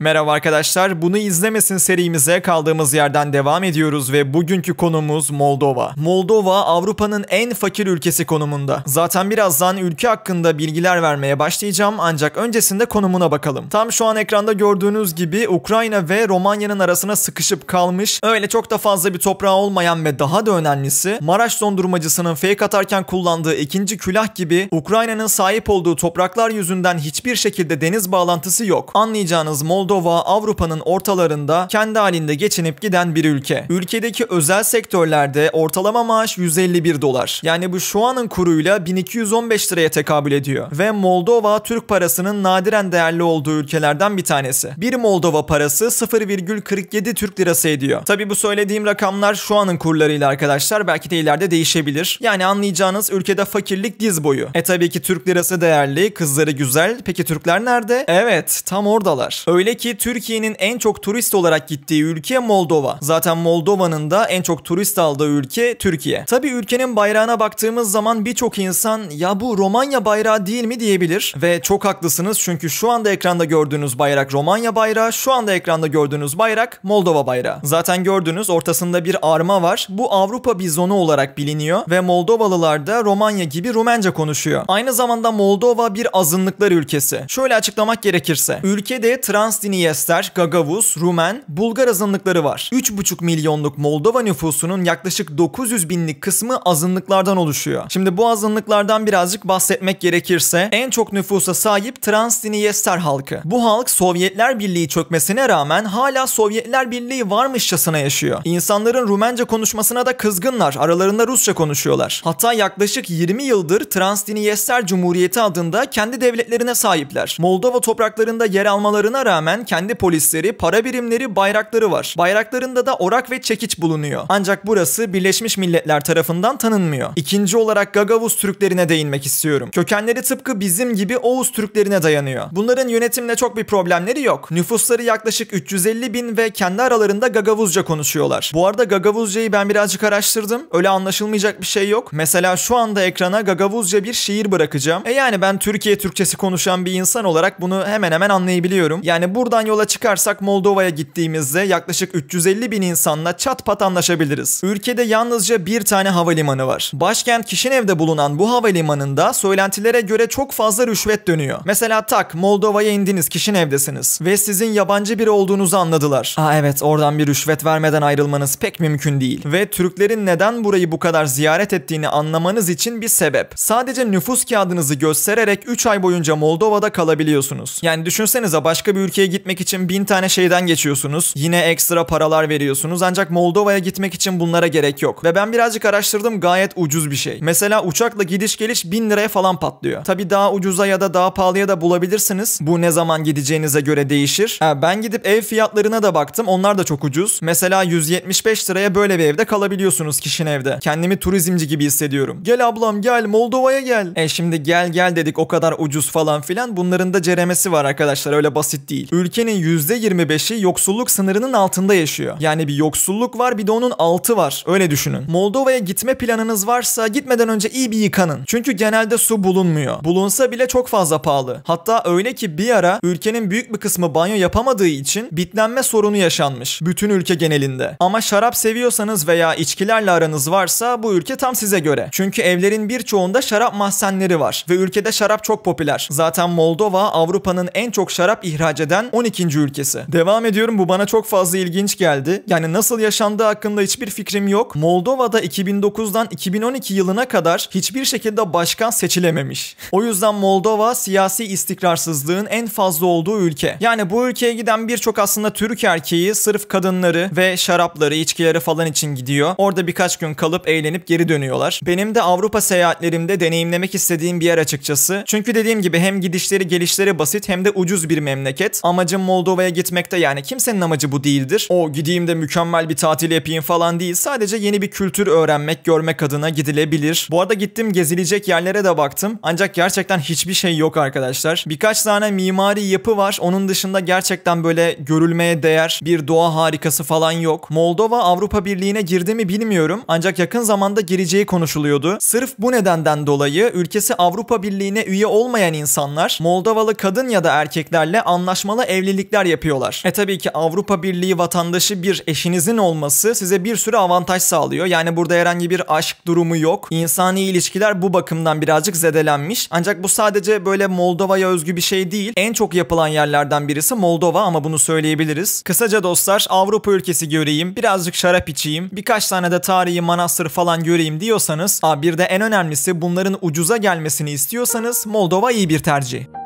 Merhaba arkadaşlar, bunu izlemesin serimize kaldığımız yerden devam ediyoruz ve bugünkü konumuz Moldova. Moldova Avrupa'nın en fakir ülkesi konumunda. Zaten birazdan ülke hakkında bilgiler vermeye başlayacağım ancak öncesinde konumuna bakalım. Tam şu an ekranda gördüğünüz gibi Ukrayna ve Romanya'nın arasına sıkışıp kalmış, öyle çok da fazla bir toprağı olmayan ve daha da önemlisi Maraş dondurmacısının fake atarken kullandığı ikinci külah gibi Ukrayna'nın sahip olduğu topraklar yüzünden hiçbir şekilde deniz bağlantısı yok. Anlayacağınız Moldova Moldova Avrupa'nın ortalarında kendi halinde geçinip giden bir ülke. Ülkedeki özel sektörlerde ortalama maaş 151 dolar. Yani bu şu anın kuruyla 1215 liraya tekabül ediyor. Ve Moldova Türk parasının nadiren değerli olduğu ülkelerden bir tanesi. Bir Moldova parası 0,47 Türk lirası ediyor. Tabi bu söylediğim rakamlar şu anın kurlarıyla arkadaşlar belki de ileride değişebilir. Yani anlayacağınız ülkede fakirlik diz boyu. E tabii ki Türk lirası değerli, kızları güzel. Peki Türkler nerede? Evet, tam oradalar. Öyle ki Türkiye'nin en çok turist olarak gittiği ülke Moldova. Zaten Moldova'nın da en çok turist aldığı ülke Türkiye. Tabi ülkenin bayrağına baktığımız zaman birçok insan ya bu Romanya bayrağı değil mi diyebilir. Ve çok haklısınız çünkü şu anda ekranda gördüğünüz bayrak Romanya bayrağı, şu anda ekranda gördüğünüz bayrak Moldova bayrağı. Zaten gördüğünüz ortasında bir arma var. Bu Avrupa bizonu olarak biliniyor ve Moldovalılar da Romanya gibi Rumence konuşuyor. Aynı zamanda Moldova bir azınlıklar ülkesi. Şöyle açıklamak gerekirse, ülkede trans Transdiniyester, Gagavuz, Rumen, Bulgar azınlıkları var. 3,5 milyonluk Moldova nüfusunun yaklaşık 900 binlik kısmı azınlıklardan oluşuyor. Şimdi bu azınlıklardan birazcık bahsetmek gerekirse en çok nüfusa sahip Transdiniyester halkı. Bu halk Sovyetler Birliği çökmesine rağmen hala Sovyetler Birliği varmışçasına yaşıyor. İnsanların Rumence konuşmasına da kızgınlar. Aralarında Rusça konuşuyorlar. Hatta yaklaşık 20 yıldır Transdiniyester Cumhuriyeti adında kendi devletlerine sahipler. Moldova topraklarında yer almalarına rağmen rağmen kendi polisleri, para birimleri, bayrakları var. Bayraklarında da orak ve çekiç bulunuyor. Ancak burası Birleşmiş Milletler tarafından tanınmıyor. İkinci olarak Gagavuz Türklerine değinmek istiyorum. Kökenleri tıpkı bizim gibi Oğuz Türklerine dayanıyor. Bunların yönetimle çok bir problemleri yok. Nüfusları yaklaşık 350 bin ve kendi aralarında Gagavuzca konuşuyorlar. Bu arada Gagavuzcayı ben birazcık araştırdım. Öyle anlaşılmayacak bir şey yok. Mesela şu anda ekrana Gagavuzca bir şiir bırakacağım. E yani ben Türkiye Türkçesi konuşan bir insan olarak bunu hemen hemen anlayabiliyorum. Yani bu buradan yola çıkarsak Moldova'ya gittiğimizde yaklaşık 350 bin insanla çat pat anlaşabiliriz. Ülkede yalnızca bir tane havalimanı var. Başkent Kişinev'de bulunan bu havalimanında söylentilere göre çok fazla rüşvet dönüyor. Mesela tak Moldova'ya indiniz Kişinev'desiniz ve sizin yabancı biri olduğunuzu anladılar. Aa evet oradan bir rüşvet vermeden ayrılmanız pek mümkün değil. Ve Türklerin neden burayı bu kadar ziyaret ettiğini anlamanız için bir sebep. Sadece nüfus kağıdınızı göstererek 3 ay boyunca Moldova'da kalabiliyorsunuz. Yani düşünsenize başka bir ülkeye gitmek için bin tane şeyden geçiyorsunuz. Yine ekstra paralar veriyorsunuz ancak Moldova'ya gitmek için bunlara gerek yok. Ve ben birazcık araştırdım gayet ucuz bir şey. Mesela uçakla gidiş geliş bin liraya falan patlıyor. Tabi daha ucuza ya da daha pahalıya da bulabilirsiniz. Bu ne zaman gideceğinize göre değişir. Ha, ben gidip ev fiyatlarına da baktım. Onlar da çok ucuz. Mesela 175 liraya böyle bir evde kalabiliyorsunuz kişinin evde. Kendimi turizmci gibi hissediyorum. Gel ablam gel Moldova'ya gel. E şimdi gel gel dedik o kadar ucuz falan filan. Bunların da ceremesi var arkadaşlar öyle basit değil ülkenin %25'i yoksulluk sınırının altında yaşıyor. Yani bir yoksulluk var bir de onun altı var. Öyle düşünün. Moldova'ya gitme planınız varsa gitmeden önce iyi bir yıkanın. Çünkü genelde su bulunmuyor. Bulunsa bile çok fazla pahalı. Hatta öyle ki bir ara ülkenin büyük bir kısmı banyo yapamadığı için bitlenme sorunu yaşanmış. Bütün ülke genelinde. Ama şarap seviyorsanız veya içkilerle aranız varsa bu ülke tam size göre. Çünkü evlerin birçoğunda şarap mahzenleri var ve ülkede şarap çok popüler. Zaten Moldova Avrupa'nın en çok şarap ihraç eden 12. ülkesi. Devam ediyorum bu bana çok fazla ilginç geldi. Yani nasıl yaşandığı hakkında hiçbir fikrim yok. Moldova'da 2009'dan 2012 yılına kadar hiçbir şekilde başkan seçilememiş. O yüzden Moldova siyasi istikrarsızlığın en fazla olduğu ülke. Yani bu ülkeye giden birçok aslında Türk erkeği sırf kadınları ve şarapları, içkileri falan için gidiyor. Orada birkaç gün kalıp eğlenip geri dönüyorlar. Benim de Avrupa seyahatlerimde deneyimlemek istediğim bir yer açıkçası. Çünkü dediğim gibi hem gidişleri gelişleri basit hem de ucuz bir memleket. Amacım Moldova'ya gitmekte yani kimsenin amacı bu değildir. O gideyim de mükemmel bir tatil yapayım falan değil. Sadece yeni bir kültür öğrenmek, görmek adına gidilebilir. Bu arada gittim gezilecek yerlere de baktım. Ancak gerçekten hiçbir şey yok arkadaşlar. Birkaç tane mimari yapı var. Onun dışında gerçekten böyle görülmeye değer bir doğa harikası falan yok. Moldova Avrupa Birliği'ne girdi mi bilmiyorum. Ancak yakın zamanda gireceği konuşuluyordu. Sırf bu nedenden dolayı ülkesi Avrupa Birliği'ne üye olmayan insanlar Moldovalı kadın ya da erkeklerle anlaşmalı zorla evlilikler yapıyorlar. E tabii ki Avrupa Birliği vatandaşı bir eşinizin olması size bir sürü avantaj sağlıyor. Yani burada herhangi bir aşk durumu yok. İnsani ilişkiler bu bakımdan birazcık zedelenmiş. Ancak bu sadece böyle Moldova'ya özgü bir şey değil. En çok yapılan yerlerden birisi Moldova ama bunu söyleyebiliriz. Kısaca dostlar Avrupa ülkesi göreyim, birazcık şarap içeyim, birkaç tane de tarihi manastır falan göreyim diyorsanız, a bir de en önemlisi bunların ucuza gelmesini istiyorsanız Moldova iyi bir tercih.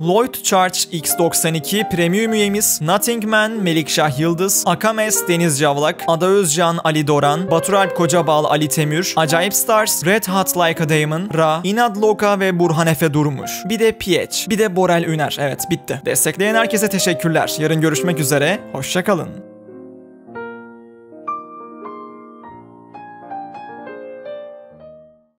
Lloyd Charge X92 Premium üyemiz, Nottingman Melikşah Yıldız, Akames Deniz Cavlak, Ada Özcan Ali Doran, Baturalp Kocabal Ali Temür, Acayip Stars, Red Hot Like a Diamond, Ra, İnad Loka ve Burhan Efe Durmuş. Bir de PH, bir de Borel Üner. Evet bitti. Destekleyen herkese teşekkürler. Yarın görüşmek üzere. Hoşçakalın.